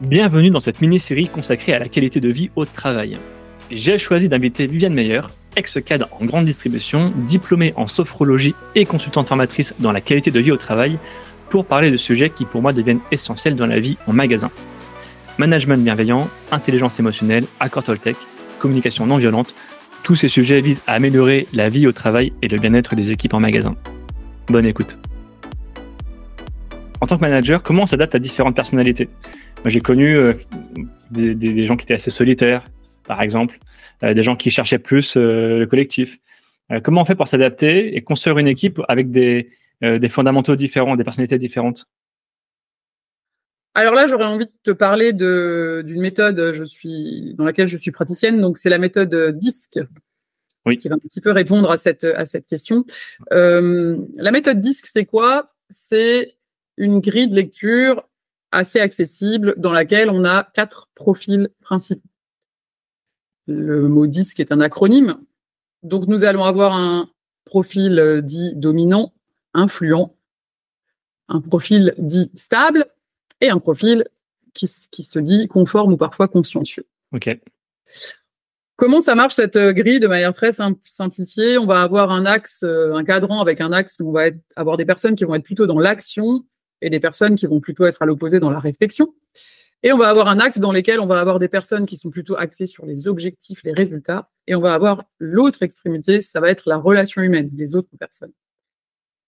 Bienvenue dans cette mini-série consacrée à la qualité de vie au travail. J'ai choisi d'inviter Viviane Meyer, ex-cadre en grande distribution, diplômée en sophrologie et consultante formatrice dans la qualité de vie au travail, pour parler de sujets qui pour moi deviennent essentiels dans la vie en magasin. Management bienveillant, intelligence émotionnelle, accord Toltec, communication non violente, tous ces sujets visent à améliorer la vie au travail et le bien-être des équipes en magasin. Bonne écoute. En tant que manager, comment on s'adapte à différentes personnalités Moi, j'ai connu euh, des, gens qui étaient assez solitaires, par exemple, euh, des gens qui cherchaient plus euh, le collectif. comment on fait pour s'adapter et construire une équipe avec des, des fondamentaux différents, des personnalités différentes? Alors là, j'aurais envie de te parler d'une méthode je suis, dans laquelle je suis praticienne. Donc, c'est la méthode DISC, oui. qui va un petit peu répondre à cette, à cette question. la méthode DISC, c'est quoi? C'est une grille de lecture assez accessible dans laquelle on a quatre profils principaux. Le mot disque est un acronyme. Donc nous allons avoir un profil euh, dit dominant, influent, un profil dit stable et un profil qui, se dit conforme ou parfois consciencieux. OK. Comment ça marche cette euh, grille de manière très simplifiée? On va avoir un axe, euh, un cadran avec un axe où on va avoir des personnes qui vont être plutôt dans l'action et des personnes qui vont plutôt être à l'opposé dans la réflexion. Et on va avoir un axe dans lequel on va avoir des personnes qui sont plutôt axées sur les objectifs, les résultats. Et on va avoir l'autre extrémité, ça va être la relation humaine, les autres personnes.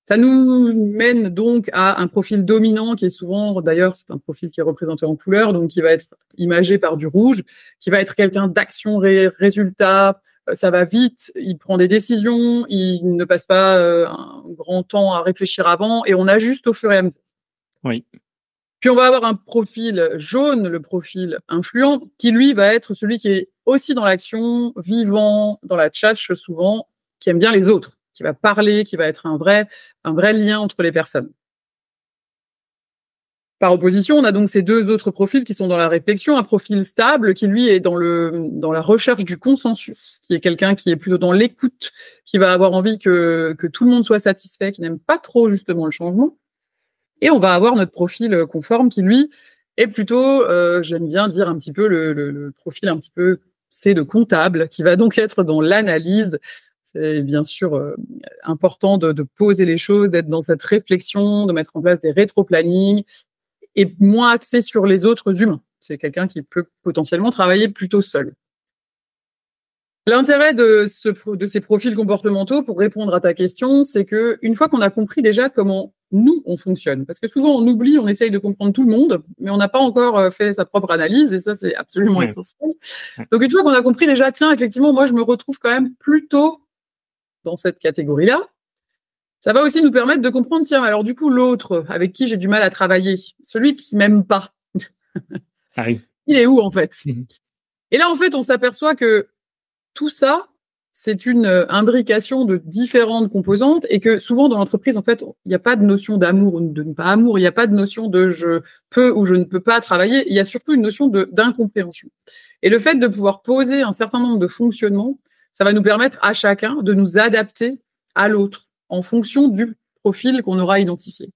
Ça nous mène donc à un profil dominant qui est souvent, d'ailleurs, c'est un profil qui est représenté en couleur, donc qui va être imagé par du rouge, qui va être quelqu'un d'action, résultat, euh, ça va vite, il prend des décisions, il ne passe pas euh, un grand temps à réfléchir avant, et on ajuste au fur et à mesure. Oui. Puis on va avoir un profil jaune, le profil influent, qui lui va être celui qui est aussi dans l'action, vivant, dans la tchatche souvent, qui aime bien les autres, qui va parler, qui va être un vrai, un vrai lien entre les personnes. Par opposition, on a donc ces deux autres profils qui sont dans la réflexion, un profil stable qui lui est dans le dans la recherche du consensus, qui est quelqu'un qui est plutôt dans l'écoute, qui va avoir envie que que tout le monde soit satisfait, qui n'aime pas trop justement le changement. Et on va avoir notre profil euh, conforme qui, lui, est plutôt, euh, j'aime bien dire un petit peu le, profil un petit peu, c'est de comptable, qui va donc être dans l'analyse. C'est bien sûr euh, important de, poser les choses, d'être dans cette réflexion, de mettre en place des rétro-plannings et moins axé sur les autres humains. C'est quelqu'un qui peut potentiellement travailler plutôt seul. L'intérêt de, de ces profils comportementaux, pour répondre à ta question, c'est que une fois qu'on a compris déjà comment nous on fonctionne, parce que souvent on oublie, on essaye de comprendre tout le monde, mais on n'a pas encore euh, fait sa propre analyse, et ça c'est absolument essentiel. Donc une fois qu'on a compris déjà, tiens, effectivement, moi je me retrouve quand même plutôt dans cette catégorie-là. Ça va aussi nous permettre de comprendre, tiens, alors du coup l'autre avec qui j'ai du mal à travailler, celui qui m'aime pas, ah il est où en fait? Mhm. Et là en fait on s'aperçoit que tout ça, c'est une euh, imbrication de différentes composantes et que souvent dans l'entreprise, en fait, il n'y a pas de notion d'amour ou de pas amour, il n'y a pas de notion de je peux ou je ne peux pas travailler, il y a surtout une notion d'incompréhension. Et le fait de pouvoir poser un certain nombre de fonctionnements, ça va nous permettre à chacun de nous adapter à l'autre en fonction du profil qu'on aura identifié.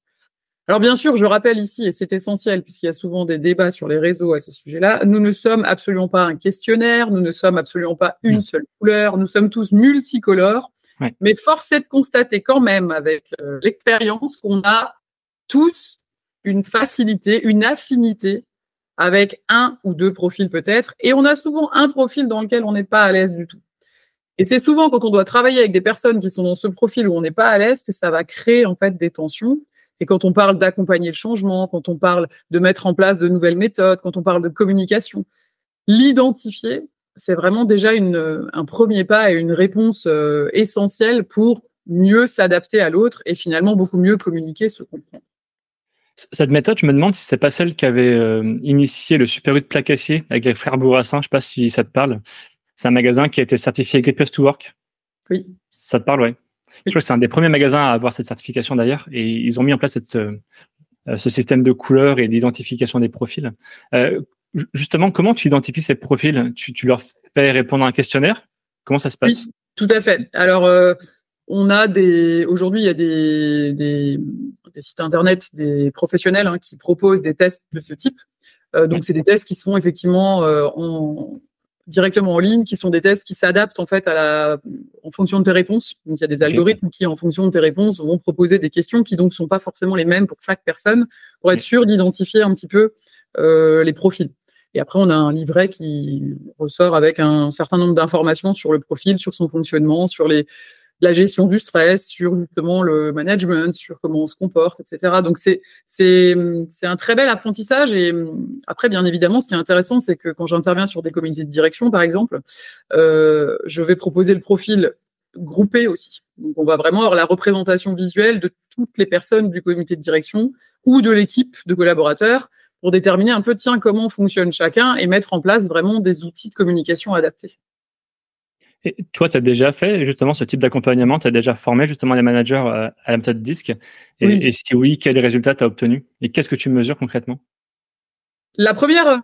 Alors bien sûr, je rappelle ici, et c'est essentiel puisqu'il y a souvent des débats sur les réseaux à ces sujets-là, nous ne sommes absolument pas un questionnaire, nous ne sommes absolument pas une seule couleur, nous sommes tous multicolores, mais force est de constater quand même avec euh, l'expérience qu'on a tous une facilité, une affinité avec un ou deux profils peut-être, et on a souvent un profil dans lequel on n'est pas à l'aise du tout. Et c'est souvent quand on doit travailler avec des personnes qui sont dans ce profil où on n'est pas à l'aise que ça va créer en fait des tensions et quand on parle d'accompagner le changement, quand on parle de mettre en place de nouvelles méthodes, quand on parle de communication, l'identifier, c'est vraiment déjà une, un premier pas et une réponse euh, essentielle pour mieux s'adapter à l'autre et finalement beaucoup mieux communiquer, se comprendre. Cette méthode, je me demande si c'est pas celle qui avait euh, initié le Super U de Placassier avec les frères Bourrassin. Je sais pas si ça te parle. C'est un magasin qui a été certifié Great Place to Work. Oui. Ça te parle, ouais. Je crois que c'est un des premiers magasins à avoir cette certification d'ailleurs, et ils ont mis en place cette, euh, ce système de couleurs et d'identification des profils. Euh, justement, comment tu identifies ces profils? Tu, tu, leur fais répondre à un questionnaire? Comment ça se passe? Oui, Tout à fait. Alors, euh, on a des aujourd'hui, il y a des, des, des, sites internet, des professionnels hein, qui proposent des tests de ce type. donc, c'est des tests qui sont effectivement en, directement en ligne, qui sont des tests qui s'adaptent en fait à la, en fonction de tes réponses. Donc il y a des algorithmes qui, en fonction de tes réponses, vont proposer des questions qui donc sont pas forcément les mêmes pour chaque personne, pour être sûr d'identifier un petit peu euh, les profils. Et après, on a un livret qui ressort avec un certain nombre d'informations sur le profil, sur son fonctionnement, sur les la gestion du stress, sur justement le management, sur comment on se comporte, etc. Donc c'est c'est c'est un très bel apprentissage. Et après, bien évidemment, ce qui est intéressant, c'est que quand j'interviens sur des comités de direction, par exemple, euh, je vais proposer le profil groupé aussi. Donc on va vraiment avoir la représentation visuelle de toutes les personnes du comité de direction ou de l'équipe de collaborateurs pour déterminer un peu tiens comment fonctionne chacun et mettre en place vraiment des outils de communication adaptés. Et toi, tu as déjà fait justement ce type d'accompagnement? Tu as déjà formé justement les managers euh, à la méthode DISC? Et, si oui, quels résultats tu as obtenus? Et qu'est-ce que tu mesures concrètement? La première euh,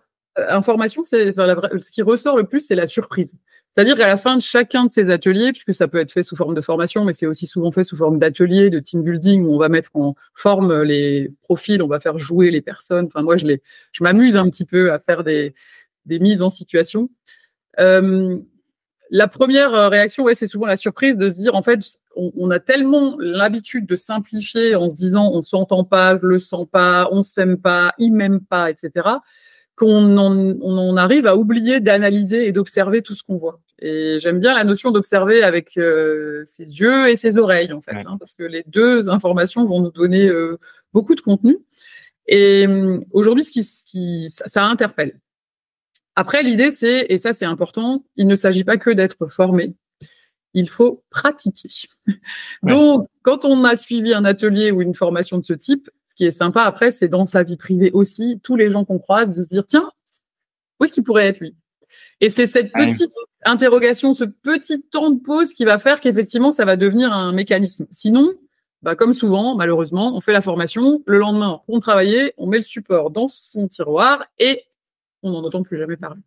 information, c'est ce qui ressort le plus, c'est la surprise. C'est-à-dire qu'à la fin de chacun de ces ateliers, puisque ça peut être fait sous forme de formation, mais c'est aussi souvent fait sous forme d'ateliers, de team building, où on va mettre en forme les profils, on va faire jouer les personnes. Enfin, moi, je, les, je m'amuse un petit peu à faire des, des mises en situation. Euh, la première euh, réaction, ouais, c'est souvent la surprise de se dire, en fait, on, a tellement l'habitude de simplifier en se disant, on s'entend pas, je le sens pas, on s'aime pas, il m'aime pas, etc., qu'on en, arrive à oublier d'analyser et d'observer tout ce qu'on voit. Et j'aime bien la notion d'observer avec euh, ses yeux et ses oreilles, en fait, hein, parce que les deux informations vont nous donner euh, beaucoup de contenu. Et hum, aujourd'hui, ce qui, ce qui ça, ça interpelle. Après, l'idée, c'est, et ça c'est important, il ne s'agit pas que d'être formé, il faut pratiquer. Donc, quand on a suivi un atelier ou une formation de ce type, ce qui est sympa après, c'est dans sa vie privée aussi, tous les gens qu'on croise, de se dire, tiens, où est-ce qu'il pourrait être lui? Et c'est cette petite interrogation, ce petit temps de pause qui va faire qu'effectivement, ça va devenir un mécanisme. Sinon, bah, comme souvent, malheureusement, on fait la formation, le lendemain, on travaille, on met le support dans son tiroir et on n'en entend plus jamais parler.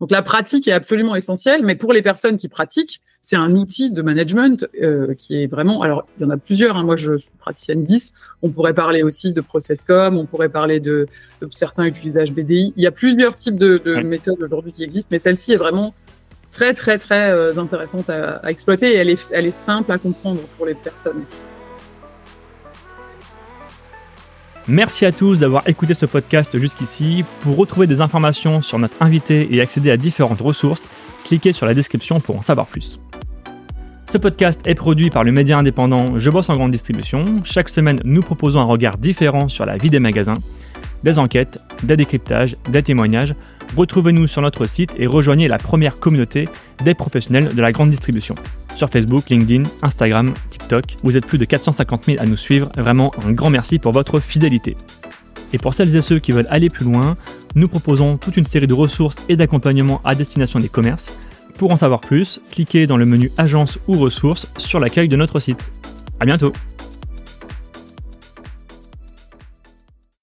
Donc la pratique est absolument essentielle, mais pour les personnes qui pratiquent, c'est un outil de management euh, qui est vraiment. Alors il y en a plusieurs. Hein. Moi, je suis praticienne 10. On pourrait parler aussi de ProcessCom. On pourrait parler de, certains utilisages BDI. Il y a plusieurs types de, méthodes aujourd'hui qui existent, mais celle-ci est vraiment très très très euh, intéressante à, à, exploiter et elle est, elle est simple à comprendre pour les personnes aussi. Merci à tous d'avoir écouté ce podcast jusqu'ici. Pour retrouver des informations sur notre invité et accéder à différentes ressources, cliquez sur la description pour en savoir plus. Ce podcast est produit par le média indépendant Je bosse en grande distribution. Chaque semaine, nous proposons un regard différent sur la vie des magasins, des enquêtes, des décryptages, des témoignages. Retrouvez-nous sur notre site et rejoignez la première communauté des professionnels de la grande distribution sur Facebook, LinkedIn, Instagram, TikTok. Vous êtes plus de 450 000 à nous suivre. Vraiment un grand merci pour votre fidélité. Et pour celles et ceux qui veulent aller plus loin, nous proposons toute une série de ressources et d'accompagnements à destination des commerces. Pour en savoir plus, cliquez dans le menu Agence ou ressources sur l'accueil de notre site. À bientôt